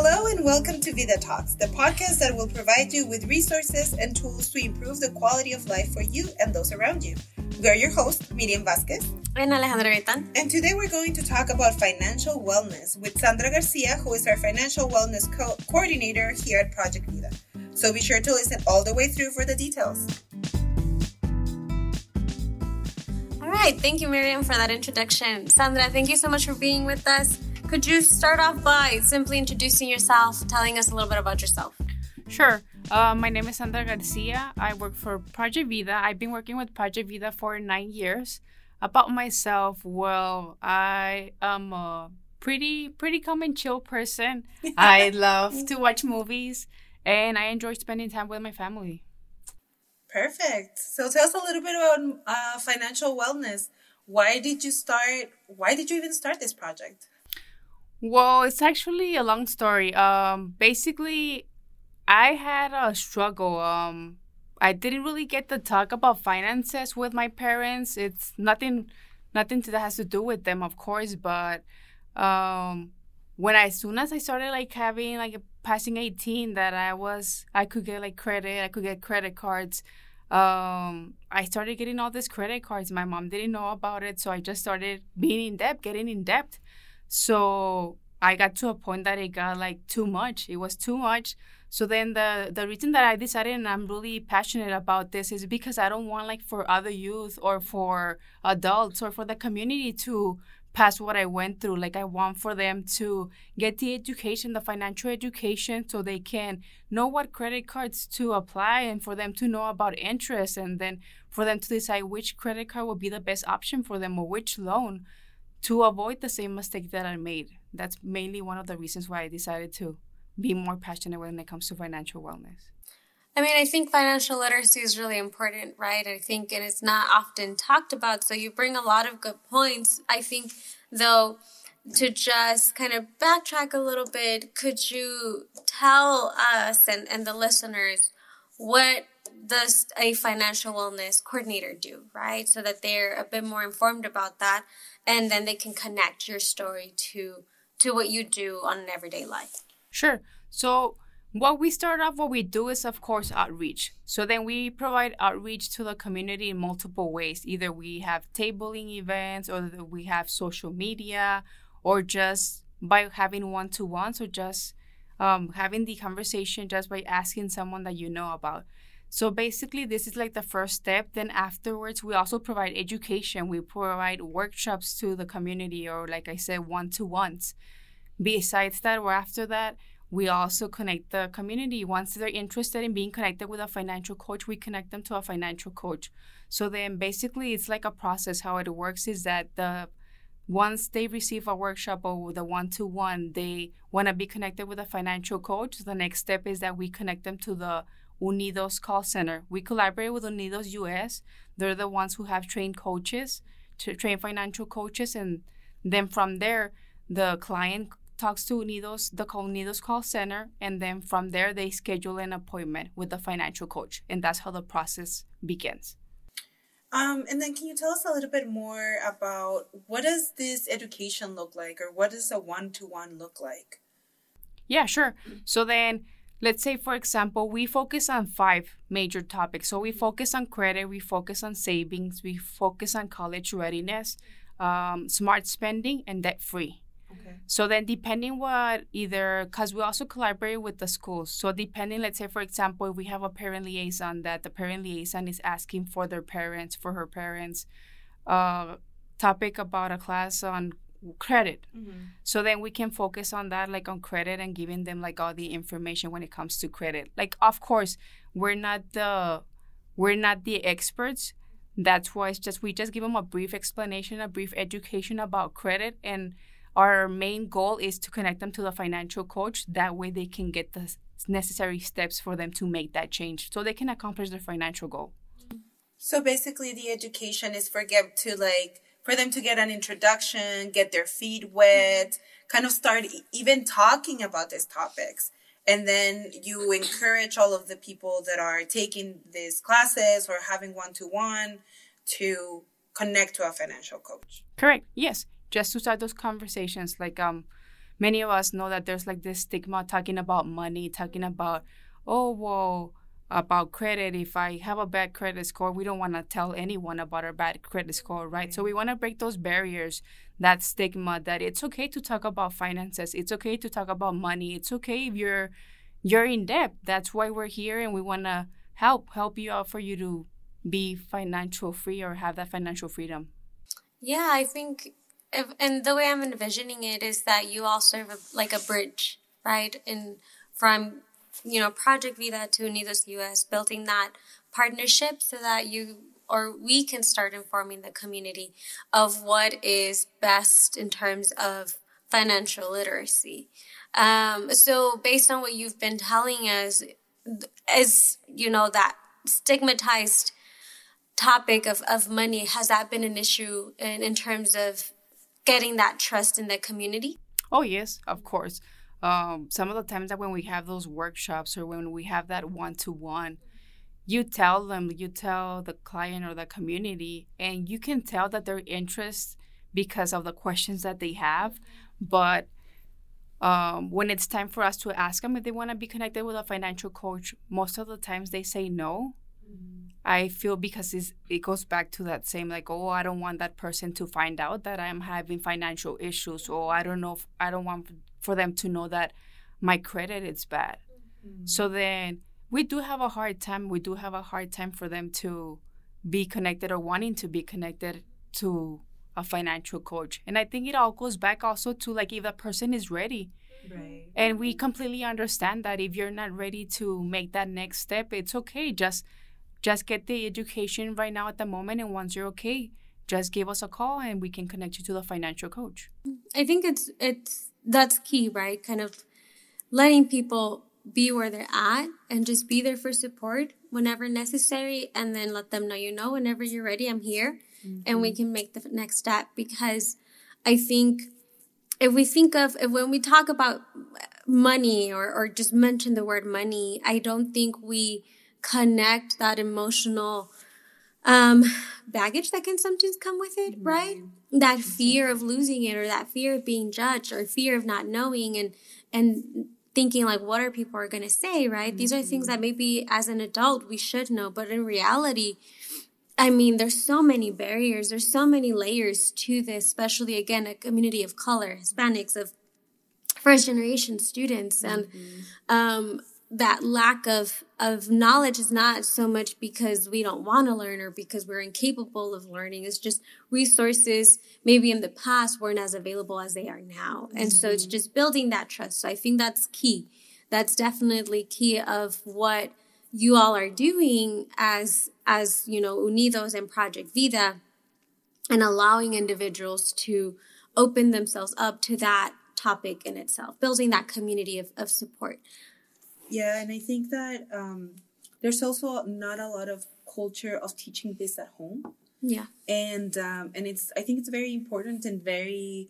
Hello and welcome to Vida Talks, the podcast that will provide you with resources and tools to improve the quality of life for you and those around you. We are your hosts, Miriam Vasquez and Alejandra Gaetan. And today we're going to talk about financial wellness with Sandra Garcia, who is our financial wellness co- coordinator here at Project Vida. So be sure to listen all the way through for the details. All right, thank you, Miriam, for that introduction. Sandra, thank you so much for being with us. Could you start off by simply introducing yourself, telling us a little bit about yourself? Sure. Uh, my name is Sandra Garcia. I work for Project Vida. I've been working with Project Vida for nine years. About myself, well, I am a pretty pretty calm and chill person. I love to watch movies, and I enjoy spending time with my family. Perfect. So tell us a little bit about uh, financial wellness. Why did you start? Why did you even start this project? Well, it's actually a long story. Um, basically, I had a struggle. Um, I didn't really get to talk about finances with my parents. It's nothing, nothing that has to do with them, of course. But um, when I, as soon as I started like having like a passing eighteen, that I was, I could get like credit. I could get credit cards. Um, I started getting all these credit cards. My mom didn't know about it, so I just started being in debt, getting in debt. So I got to a point that it got like too much. It was too much. So then the the reason that I decided and I'm really passionate about this is because I don't want like for other youth or for adults or for the community to pass what I went through. Like I want for them to get the education, the financial education so they can know what credit cards to apply and for them to know about interest and then for them to decide which credit card will be the best option for them or which loan to avoid the same mistake that I made. That's mainly one of the reasons why I decided to be more passionate when it comes to financial wellness. I mean, I think financial literacy is really important, right? I think, and it's not often talked about. So you bring a lot of good points. I think, though, to just kind of backtrack a little bit, could you tell us and, and the listeners what does a financial wellness coordinator do, right? So that they're a bit more informed about that and then they can connect your story to to what you do on an everyday life. Sure. So what we start off what we do is of course outreach so then we provide outreach to the community in multiple ways either we have tabling events or we have social media or just by having one to one, so just um, having the conversation just by asking someone that you know about so basically, this is like the first step. Then afterwards, we also provide education. We provide workshops to the community, or like I said, one to ones. Besides that, or after that, we also connect the community. Once they're interested in being connected with a financial coach, we connect them to a financial coach. So then basically, it's like a process. How it works is that the once they receive a workshop or the one to one, they want to be connected with a financial coach. The next step is that we connect them to the Unidos call center. We collaborate with Unidos US. They're the ones who have trained coaches, to train financial coaches, and then from there, the client talks to Unidos, the Unidos call center, and then from there they schedule an appointment with the financial coach, and that's how the process begins. Um, and then can you tell us a little bit more about what does this education look like, or what does a one-to-one look like? Yeah, sure. So then let's say for example we focus on five major topics. So we focus on credit we focus on savings we focus on college readiness um, smart spending and debt free. Okay. so then depending what either because we also collaborate with the schools. So depending let's say for example if we have a parent liaison that the parent liaison is asking for their parents for her parents uh, topic about a class on credit. Mm-hmm. So then we can focus on that, like on credit and giving them like all the information when it comes to credit. Like, of course, we're not the we're not the experts. That's why it's just we just give them a brief explanation, a brief education about credit, and our main goal is to connect them to the financial coach. That way, they can get the necessary steps for them to make that change, so they can accomplish their financial goal. So basically, the education is for them to like for them to get an introduction, get their feet wet, kind of start even talking about these topics. And then you encourage all of the people that are taking these classes or having one to one to connect to a financial coach. Correct. Yes. Just to start those conversations. Like, um, many of us know that there's like this stigma talking about money, talking about, oh, well, about credit. If I have a bad credit score, we don't want to tell anyone about our bad credit score, right? So we want to break those barriers, that stigma that it's okay to talk about finances. It's okay to talk about money. It's okay if you're you're in debt. That's why we're here and we want to help help you out for you to be financial free or have that financial freedom. Yeah, I think if, and the way I'm envisioning it is that you all serve a, like a bridge, right? And from you know Project Vida to Unidos US, building that partnership so that you or we can start informing the community of what is best in terms of financial literacy. Um, so based on what you've been telling us, as you know that stigmatized topic of, of money, has that been an issue in, in terms of getting that trust in the community? Oh, yes, of course. Um, some of the times that when we have those workshops or when we have that one to one, you tell them, you tell the client or the community, and you can tell that their interest because of the questions that they have. But um, when it's time for us to ask them if they want to be connected with a financial coach, most of the times they say no. Mm-hmm. I feel because it goes back to that same like, oh, I don't want that person to find out that I'm having financial issues, or I don't know, if, I don't want for them to know that my credit is bad. Mm-hmm. So then we do have a hard time. We do have a hard time for them to be connected or wanting to be connected to a financial coach. And I think it all goes back also to like if the person is ready. Right. And we completely understand that if you're not ready to make that next step, it's okay. Just just get the education right now at the moment and once you're okay, just give us a call and we can connect you to the financial coach. I think it's it's that's key, right? Kind of letting people be where they're at and just be there for support whenever necessary and then let them know you know whenever you're ready i'm here mm-hmm. and we mm-hmm. can make the next step because I think if we think of if when we talk about money or, or just mention the word money, I don't think we connect that emotional um, baggage that can sometimes come with it, right? Mm-hmm. That fear of losing it or that fear of being judged or fear of not knowing and and thinking like what are people are going to say, right? These are things mm-hmm. that maybe as an adult we should know, but in reality I mean, there's so many barriers, there's so many layers to this, especially again, a community of color, Hispanics, of first generation students. And mm-hmm. um, that lack of, of knowledge is not so much because we don't want to learn or because we're incapable of learning. It's just resources maybe in the past weren't as available as they are now. And mm-hmm. so it's mm-hmm. just building that trust. So I think that's key. That's definitely key of what you all are doing as as you know unidos and project vida and allowing individuals to open themselves up to that topic in itself building that community of, of support yeah and i think that um, there's also not a lot of culture of teaching this at home. Yeah. And um, and it's i think it's very important and very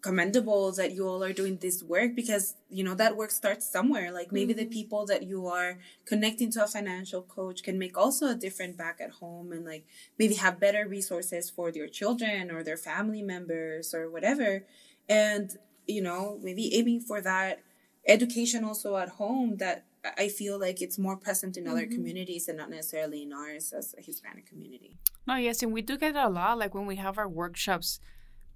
commendable that you all are doing this work because you know that work starts somewhere. Like maybe mm-hmm. the people that you are connecting to a financial coach can make also a difference back at home and like maybe have better resources for their children or their family members or whatever. And you know maybe aiming for that education also at home that I feel like it's more present in other mm-hmm. communities and not necessarily in ours as a Hispanic community. No, yes, and we do get a lot. Like when we have our workshops,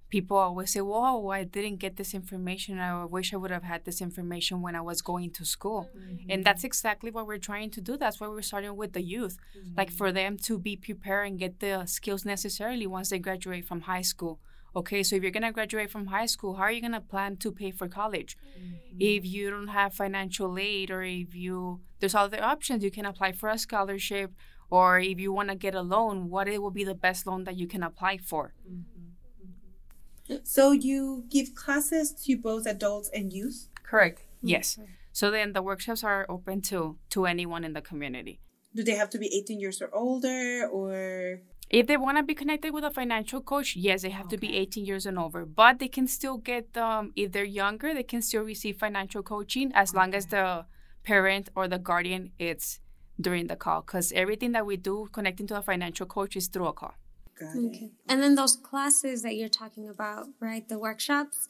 people always say, Whoa, I didn't get this information. I wish I would have had this information when I was going to school. Mm-hmm. And that's exactly what we're trying to do. That's why we're starting with the youth, mm-hmm. like for them to be prepared and get the skills necessarily once they graduate from high school. Okay, so if you're gonna graduate from high school, how are you gonna plan to pay for college? Mm-hmm. If you don't have financial aid, or if you there's other options, you can apply for a scholarship, or if you want to get a loan, what it will be the best loan that you can apply for. Mm-hmm. So you give classes to both adults and youth? Correct. Yes. So then the workshops are open to to anyone in the community. Do they have to be 18 years or older or if they want to be connected with a financial coach, yes, they have okay. to be 18 years and over. But they can still get um if they're younger, they can still receive financial coaching as okay. long as the parent or the guardian is during the call because everything that we do connecting to a financial coach is through a call. Got okay. It. And then those classes that you're talking about, right? The workshops.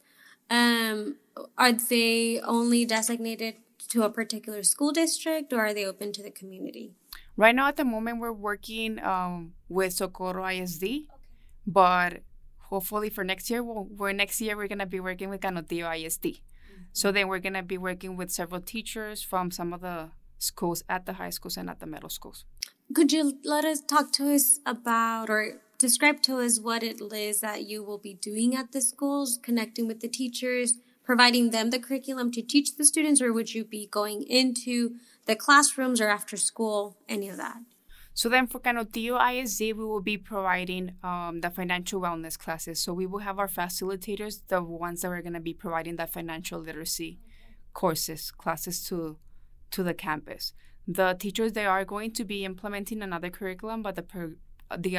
um, are they only designated to a particular school district or are they open to the community? Right now, at the moment, we're working um, with Socorro ISD, okay. but hopefully for next year, we'll, we're next year we're gonna be working with Canutillo ISD. Mm-hmm. So then we're gonna be working with several teachers from some of the schools at the high schools and at the middle schools. Could you let us talk to us about or describe to us what it is that you will be doing at the schools, connecting with the teachers, providing them the curriculum to teach the students, or would you be going into the classrooms or after school, any of that? So then for Canutillo ISD, we will be providing um, the financial wellness classes. So we will have our facilitators, the ones that are going to be providing the financial literacy courses, classes to to the campus. The teachers they are going to be implementing another curriculum, but the per, the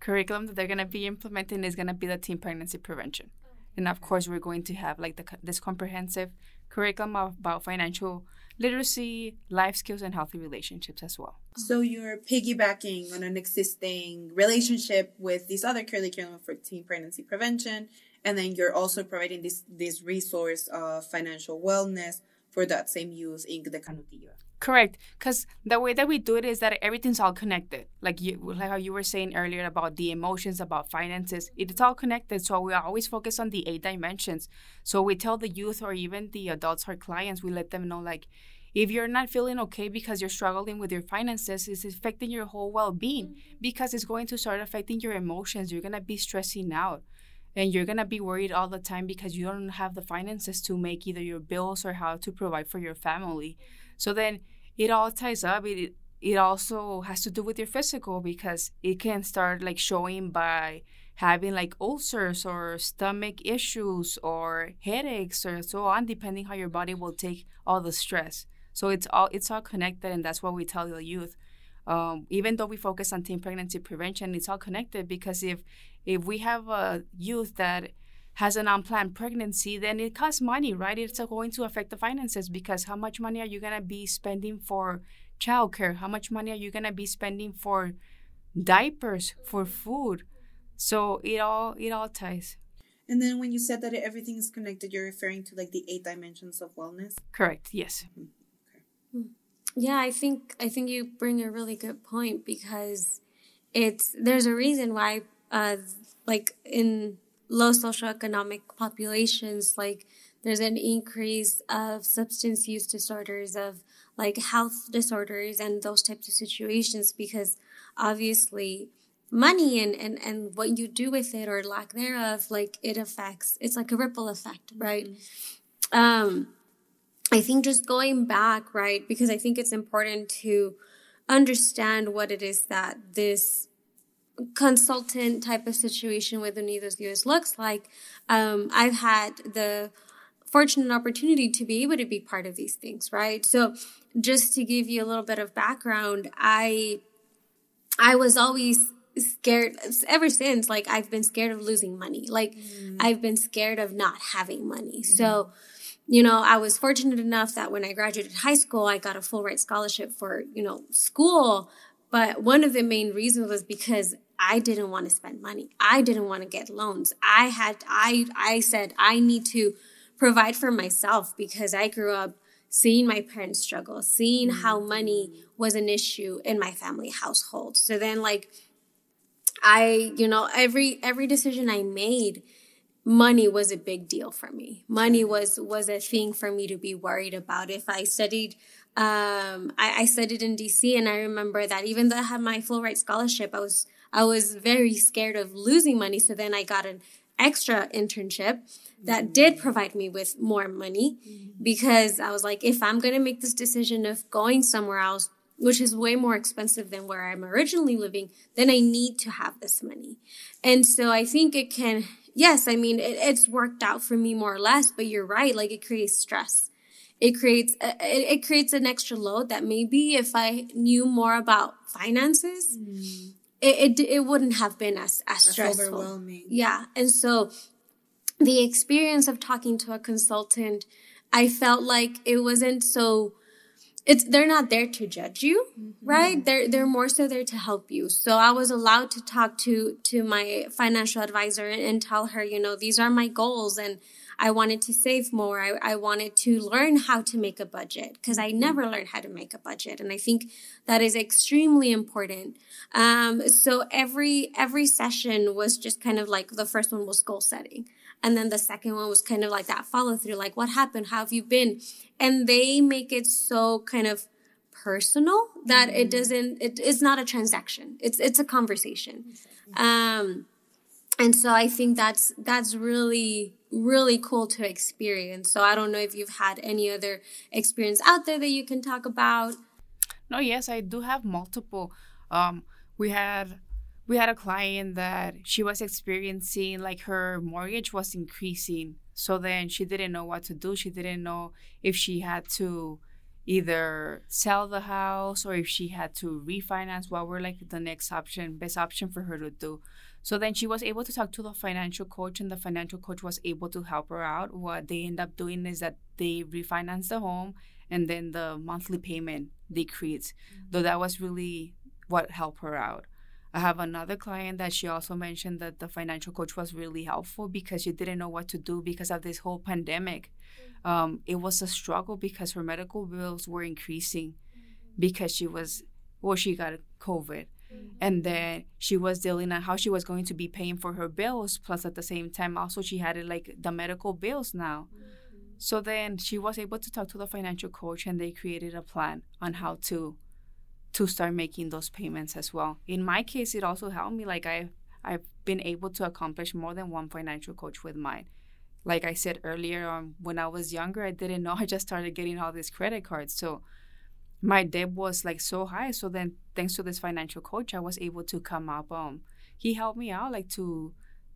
curriculum that they're going to be implementing is going to be the teen pregnancy prevention. And of course, we're going to have like the, this comprehensive curriculum about financial literacy, life skills, and healthy relationships as well. So you're piggybacking on an existing relationship with this other curriculum for teen pregnancy prevention, and then you're also providing this this resource of financial wellness for that same youth in the Canutillo. Correct, because the way that we do it is that everything's all connected. Like you, like how you were saying earlier about the emotions, about finances, it's all connected. So we always focus on the eight dimensions. So we tell the youth or even the adults, our clients, we let them know like, if you're not feeling okay because you're struggling with your finances, it's affecting your whole well-being mm-hmm. because it's going to start affecting your emotions. You're gonna be stressing out and you're gonna be worried all the time because you don't have the finances to make either your bills or how to provide for your family. So then it all ties up. It it also has to do with your physical because it can start like showing by having like ulcers or stomach issues or headaches or so on depending how your body will take all the stress so it's all it's all connected and that's what we tell the youth um, even though we focus on teen pregnancy prevention it's all connected because if if we have a youth that has an unplanned pregnancy, then it costs money, right? It's going to affect the finances because how much money are you going to be spending for childcare? How much money are you going to be spending for diapers, for food? So it all it all ties. And then when you said that everything is connected, you're referring to like the eight dimensions of wellness. Correct. Yes. Mm-hmm. Okay. Yeah, I think I think you bring a really good point because it's there's a reason why uh like in low socioeconomic populations, like there's an increase of substance use disorders, of like health disorders and those types of situations because obviously money and, and, and what you do with it or lack thereof, like it affects, it's like a ripple effect, right? Mm-hmm. Um, I think just going back, right, because I think it's important to understand what it is that this consultant type of situation with Unidos US looks like, um, I've had the fortunate opportunity to be able to be part of these things, right? So just to give you a little bit of background, I I was always scared ever since like I've been scared of losing money. Like mm. I've been scared of not having money. Mm. So you know, I was fortunate enough that when I graduated high school, I got a full ride scholarship for, you know, school. But one of the main reasons was because I didn't want to spend money. I didn't want to get loans. I had, I, I said, I need to provide for myself because I grew up seeing my parents struggle, seeing how money was an issue in my family household. So then like, I, you know, every, every decision I made, money was a big deal for me. Money was, was a thing for me to be worried about. If I studied um, I, I, studied in DC and I remember that even though I had my full ride scholarship, I was I was very scared of losing money. So then I got an extra internship that mm-hmm. did provide me with more money mm-hmm. because I was like, if I'm going to make this decision of going somewhere else, which is way more expensive than where I'm originally living, then I need to have this money. And so I think it can, yes, I mean, it, it's worked out for me more or less, but you're right. Like it creates stress. It creates, uh, it, it creates an extra load that maybe if I knew more about finances, mm it, it, it wouldn't have been as, as stressful. overwhelming. Yeah. And so the experience of talking to a consultant, I felt like it wasn't so, it's, they're not there to judge you, mm-hmm. right? They're, they're more so there to help you. So I was allowed to talk to, to my financial advisor and, and tell her, you know, these are my goals and I wanted to save more. I, I wanted to learn how to make a budget because I never learned how to make a budget. And I think that is extremely important. Um, so every, every session was just kind of like the first one was goal setting. And then the second one was kind of like that follow through, like what happened? How have you been? And they make it so kind of personal that mm-hmm. it doesn't, it, it's not a transaction. It's, it's a conversation. Um, and so I think that's, that's really, really cool to experience. So I don't know if you've had any other experience out there that you can talk about. No, yes, I do have multiple. Um, we had we had a client that she was experiencing like her mortgage was increasing so then she didn't know what to do she didn't know if she had to either sell the house or if she had to refinance what were like the next option best option for her to do so then she was able to talk to the financial coach and the financial coach was able to help her out what they end up doing is that they refinance the home and then the monthly payment decreased mm-hmm. though that was really what helped her out I have another client that she also mentioned that the financial coach was really helpful because she didn't know what to do because of this whole pandemic. Mm-hmm. Um, it was a struggle because her medical bills were increasing mm-hmm. because she was, well, she got COVID. Mm-hmm. And then she was dealing on how she was going to be paying for her bills. Plus, at the same time, also she had like the medical bills now. So then she was able to talk to the financial coach, and they created a plan on how to to start making those payments as well. In my case, it also helped me. Like I, I've been able to accomplish more than one financial coach with mine. Like I said earlier, um, when I was younger, I didn't know. I just started getting all these credit cards, so my debt was like so high. So then, thanks to this financial coach, I was able to come up. Um, he helped me out, like to,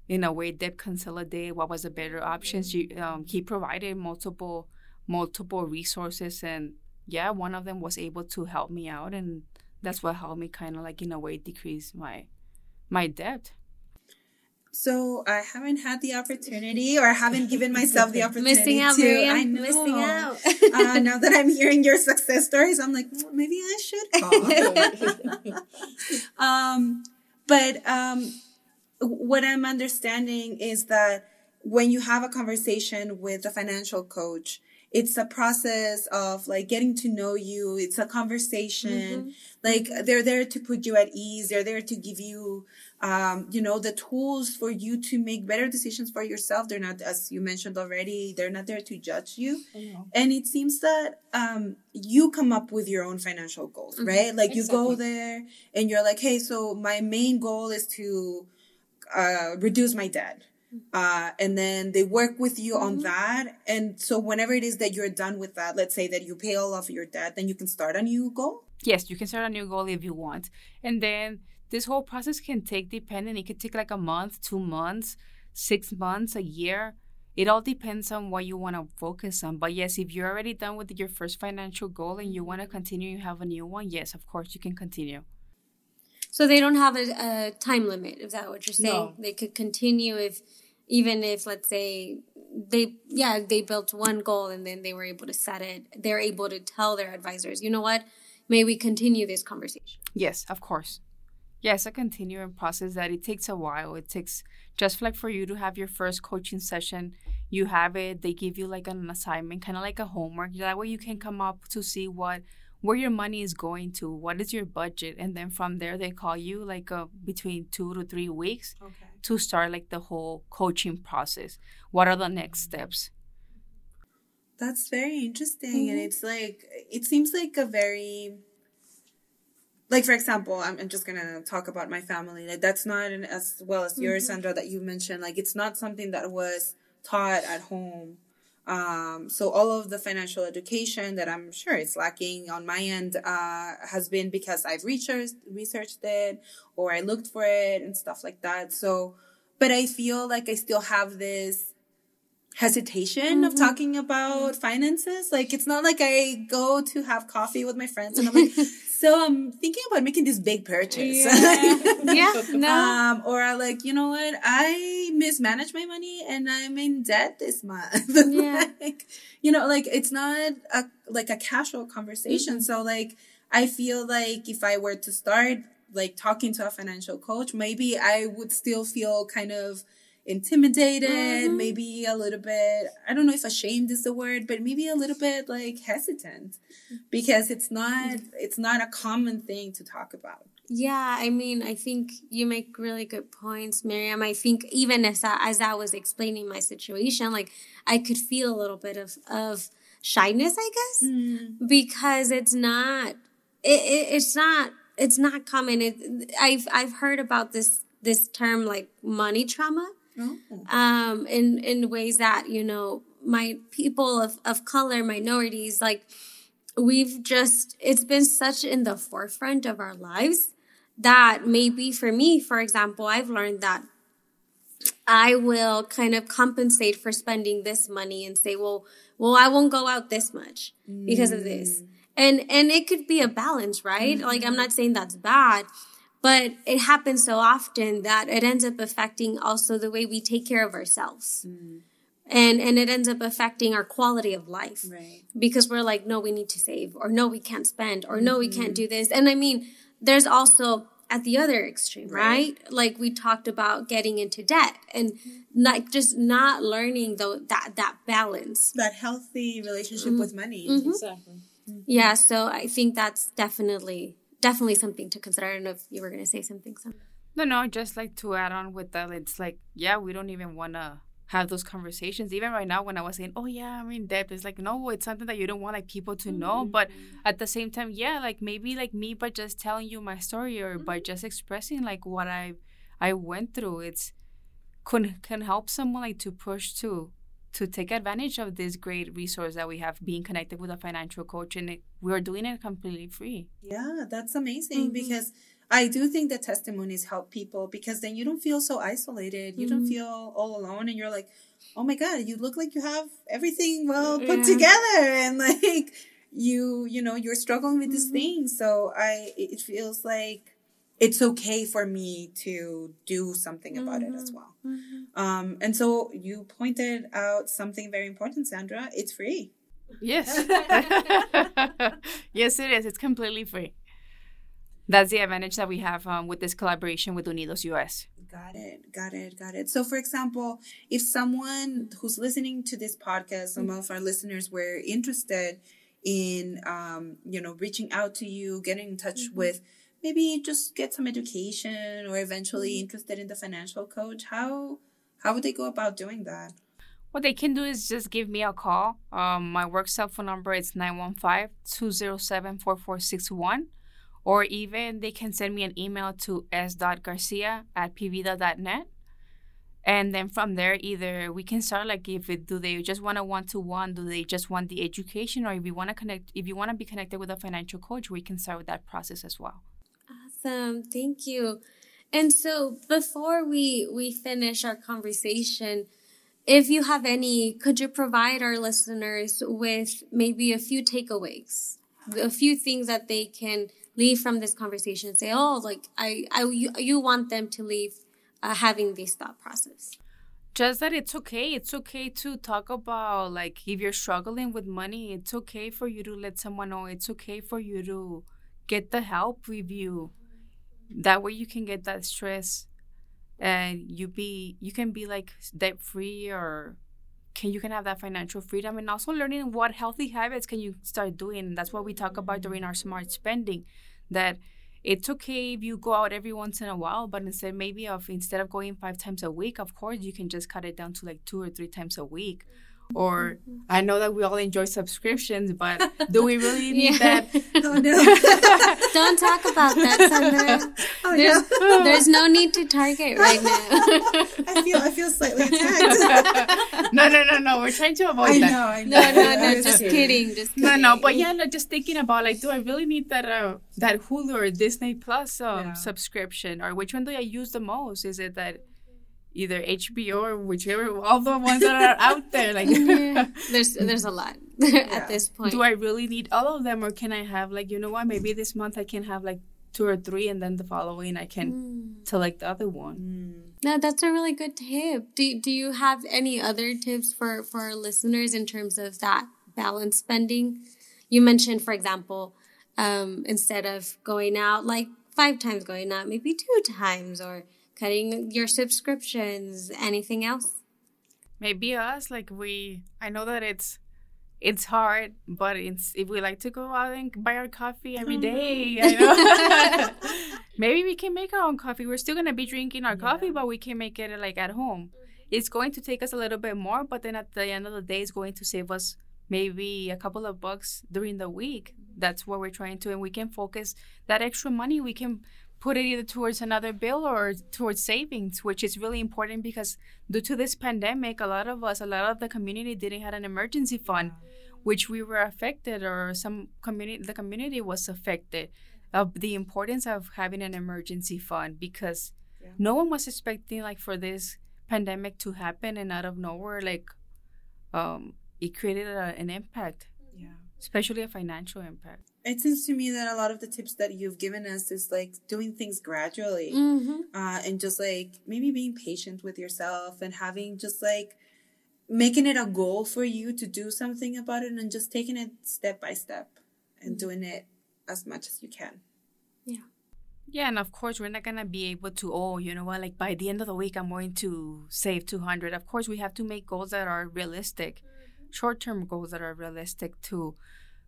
in a way, debt consolidate. What was the better options? Um, he provided multiple, multiple resources and yeah, one of them was able to help me out, and that's what helped me kind of like in a way decrease my my debt. So I haven't had the opportunity, or I haven't given myself the opportunity missing out, to. Miriam. I know. Missing out. uh, now that I'm hearing your success stories, I'm like, well, maybe I should um, but um, what I'm understanding is that when you have a conversation with a financial coach, it's a process of like getting to know you. It's a conversation. Mm-hmm. Like they're there to put you at ease. They're there to give you, um, you know, the tools for you to make better decisions for yourself. They're not, as you mentioned already, they're not there to judge you. And it seems that, um, you come up with your own financial goals, mm-hmm. right? Like exactly. you go there and you're like, Hey, so my main goal is to, uh, reduce my debt uh, and then they work with you mm-hmm. on that. And so whenever it is that you're done with that, let's say that you pay all of your debt, then you can start a new goal. Yes, you can start a new goal if you want. And then this whole process can take, depending, it could take like a month, two months, six months, a year. It all depends on what you want to focus on. But yes, if you're already done with your first financial goal and you want to continue, you have a new one, yes, of course, you can continue. So they don't have a, a time limit. Is that what you're saying? No. They could continue if, even if let's say they, yeah, they built one goal and then they were able to set it. They're able to tell their advisors, you know what? May we continue this conversation? Yes, of course. Yes, a continuing process that it takes a while. It takes just like for you to have your first coaching session, you have it. They give you like an assignment, kind of like a homework. That way you can come up to see what where your money is going to, what is your budget, and then from there they call you like uh, between two to three weeks okay. to start like the whole coaching process. What are the next steps? That's very interesting, mm-hmm. and it's like it seems like a very like for example I'm, I'm, just gonna talk about my family like that's not an, as well as yours mm-hmm. sandra that you mentioned like it's not something that was taught at home um, so all of the financial education that I'm sure is lacking on my end uh, has been because I've researched researched it or I looked for it and stuff like that. So, but I feel like I still have this hesitation mm-hmm. of talking about finances. Like it's not like I go to have coffee with my friends and I'm like, so I'm thinking about making this big purchase. Yeah, yeah no. Um, or I like, you know what? I mismanage my money and I'm in debt this month. Yeah. like, you know, like it's not a like a casual conversation. Mm-hmm. So like, I feel like if I were to start like talking to a financial coach, maybe I would still feel kind of intimidated, mm-hmm. maybe a little bit, I don't know if ashamed is the word, but maybe a little bit like hesitant because it's not, it's not a common thing to talk about. Yeah, I mean, I think you make really good points, Miriam. I think even as I, as I was explaining my situation, like I could feel a little bit of, of shyness, I guess, mm. because it's not, it, it, it's not, it's not common. It, I've, I've heard about this, this term like money trauma Oh. Um, in, in ways that, you know, my people of, of color, minorities, like we've just, it's been such in the forefront of our lives that maybe for me, for example, I've learned that I will kind of compensate for spending this money and say, well, well, I won't go out this much because of this. Mm. And, and it could be a balance, right? Mm-hmm. Like, I'm not saying that's bad, but it happens so often that it ends up affecting also the way we take care of ourselves. Mm. And, and it ends up affecting our quality of life. Right. Because we're like, no, we need to save, or no, we can't spend, or mm-hmm. no, we can't mm-hmm. do this. And I mean, there's also at the other extreme, right? right? Like we talked about getting into debt and mm-hmm. not just not learning though that that balance, that healthy relationship mm-hmm. with money. Mm-hmm. Exactly. Yeah, so I think that's definitely definitely something to consider. I don't know if you were going to say something. something. No, no, just like to add on with that, it's like, yeah, we don't even want to have those conversations. Even right now, when I was saying, oh, yeah, I'm in debt, it's like, no, it's something that you don't want like people to know. Mm-hmm. But at the same time, yeah, like maybe like me, but just telling you my story or mm-hmm. by just expressing like what I I went through, it's can can help someone like to push to to take advantage of this great resource that we have being connected with a financial coach and it, we're doing it completely free yeah that's amazing mm-hmm. because i do think that testimonies help people because then you don't feel so isolated you mm-hmm. don't feel all alone and you're like oh my god you look like you have everything well put yeah. together and like you you know you're struggling with mm-hmm. this thing so i it feels like it's okay for me to do something about mm-hmm. it as mm-hmm. well. Mm-hmm. Um, and so you pointed out something very important, Sandra. It's free. Yes. yes, it is. It's completely free. That's the advantage that we have um, with this collaboration with Unidos US. Got it. Got it. Got it. So, for example, if someone who's listening to this podcast, some of our listeners were interested in, um, you know, reaching out to you, getting in touch mm-hmm. with maybe just get some education or eventually mm-hmm. interested in the financial coach, how how would they go about doing that? What they can do is just give me a call. Um, my work cell phone number is 915-207-4461. Or even they can send me an email to s.garcia at pvida.net. And then from there, either we can start like if it, do they just want a one to one, do they just want the education, or if you want to connect, if you want to be connected with a financial coach, we can start with that process as well. Awesome. Thank you. And so before we we finish our conversation, if you have any, could you provide our listeners with maybe a few takeaways, a few things that they can leave from this conversation? Say, oh, like I, I, you, you want them to leave uh, having this thought process. Just that it's okay. It's okay to talk about like if you're struggling with money. It's okay for you to let someone know. It's okay for you to get the help with you that way you can get that stress and you be you can be like debt free or can you can have that financial freedom and also learning what healthy habits can you start doing. That's what we talk about during our smart spending that it's okay if you go out every once in a while but instead maybe of instead of going five times a week of course you can just cut it down to like two or three times a week or I know that we all enjoy subscriptions, but do we really need yeah. that? Oh no! Don't talk about that, Sandra. Oh, there's, no. there's no need to target right now. I feel I feel slightly attacked. no, no, no, no. We're trying to avoid I that. Know, I know. No, no, no. Just kidding. Just kidding. No, no. But yeah, like, just thinking about like, do I really need that uh, that Hulu or Disney Plus um, yeah. subscription, or which one do I use the most? Is it that either HBO or whichever all the ones that are out there. Like yeah. there's there's a lot yeah. at this point. Do I really need all of them, or can I have like you know what? Maybe this month I can have like two or three, and then the following I can mm. select the other one. Mm. No, that's a really good tip. Do Do you have any other tips for for our listeners in terms of that balance spending? You mentioned, for example, um, instead of going out like five times going out, maybe two times or cutting your subscriptions, anything else? Maybe us, like we, I know that it's it's hard, but it's if we like to go out and buy our coffee every mm-hmm. day, I know. maybe we can make our own coffee. We're still gonna be drinking our yeah. coffee, but we can make it like at home. Mm-hmm. It's going to take us a little bit more, but then at the end of the day, it's going to save us maybe a couple of bucks during the week. Mm-hmm. That's what we're trying to, and we can focus that extra money. We can put it either towards another bill or towards savings, which is really important because due to this pandemic, a lot of us, a lot of the community didn't have an emergency fund which we were affected or some community the community was affected of the importance of having an emergency fund because yeah. no one was expecting like for this pandemic to happen and out of nowhere like um it created a, an impact. Yeah. Especially a financial impact it seems to me that a lot of the tips that you've given us is like doing things gradually mm-hmm. uh, and just like maybe being patient with yourself and having just like making it a goal for you to do something about it and just taking it step by step and mm-hmm. doing it as much as you can. Yeah. Yeah, and of course we're not gonna be able to. Oh, you know what? Like by the end of the week, I'm going to save 200. Of course, we have to make goals that are realistic, mm-hmm. short-term goals that are realistic too,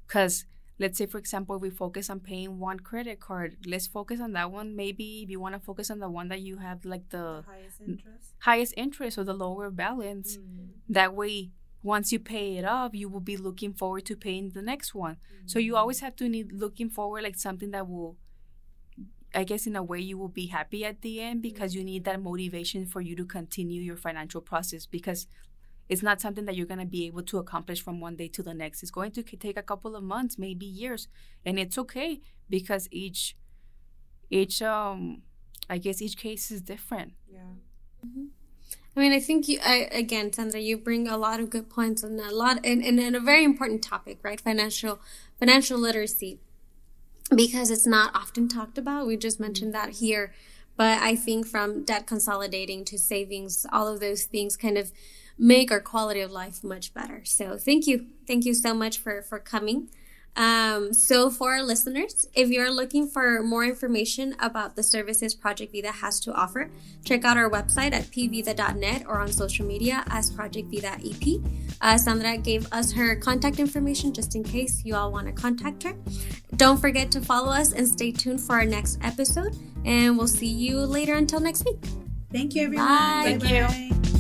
because let's say for example we focus on paying one credit card let's focus on that one maybe if you want to focus on the one that you have like the, the highest interest highest interest or the lower balance mm. that way once you pay it off you will be looking forward to paying the next one mm. so you always have to need looking forward like something that will I guess in a way you will be happy at the end because you need that motivation for you to continue your financial process because it's not something that you're going to be able to accomplish from one day to the next. It's going to take a couple of months, maybe years, and it's okay because each each um I guess each case is different. Yeah. Mm-hmm. I mean, I think you, I, again, Sandra, you bring a lot of good points and a lot, and, and, and a very important topic, right? Financial, financial literacy, because it's not often talked about. We just mentioned that here, but I think from debt consolidating to savings, all of those things kind of make our quality of life much better. So thank you. Thank you so much for, for coming. Um, so for our listeners, if you're looking for more information about the services Project Vida has to offer, check out our website at pvida.net or on social media as Project Vida EP. Uh, Sandra gave us her contact information just in case you all want to contact her. Don't forget to follow us and stay tuned for our next episode. And we'll see you later until next week. Thank you, everyone. Bye. Thank you.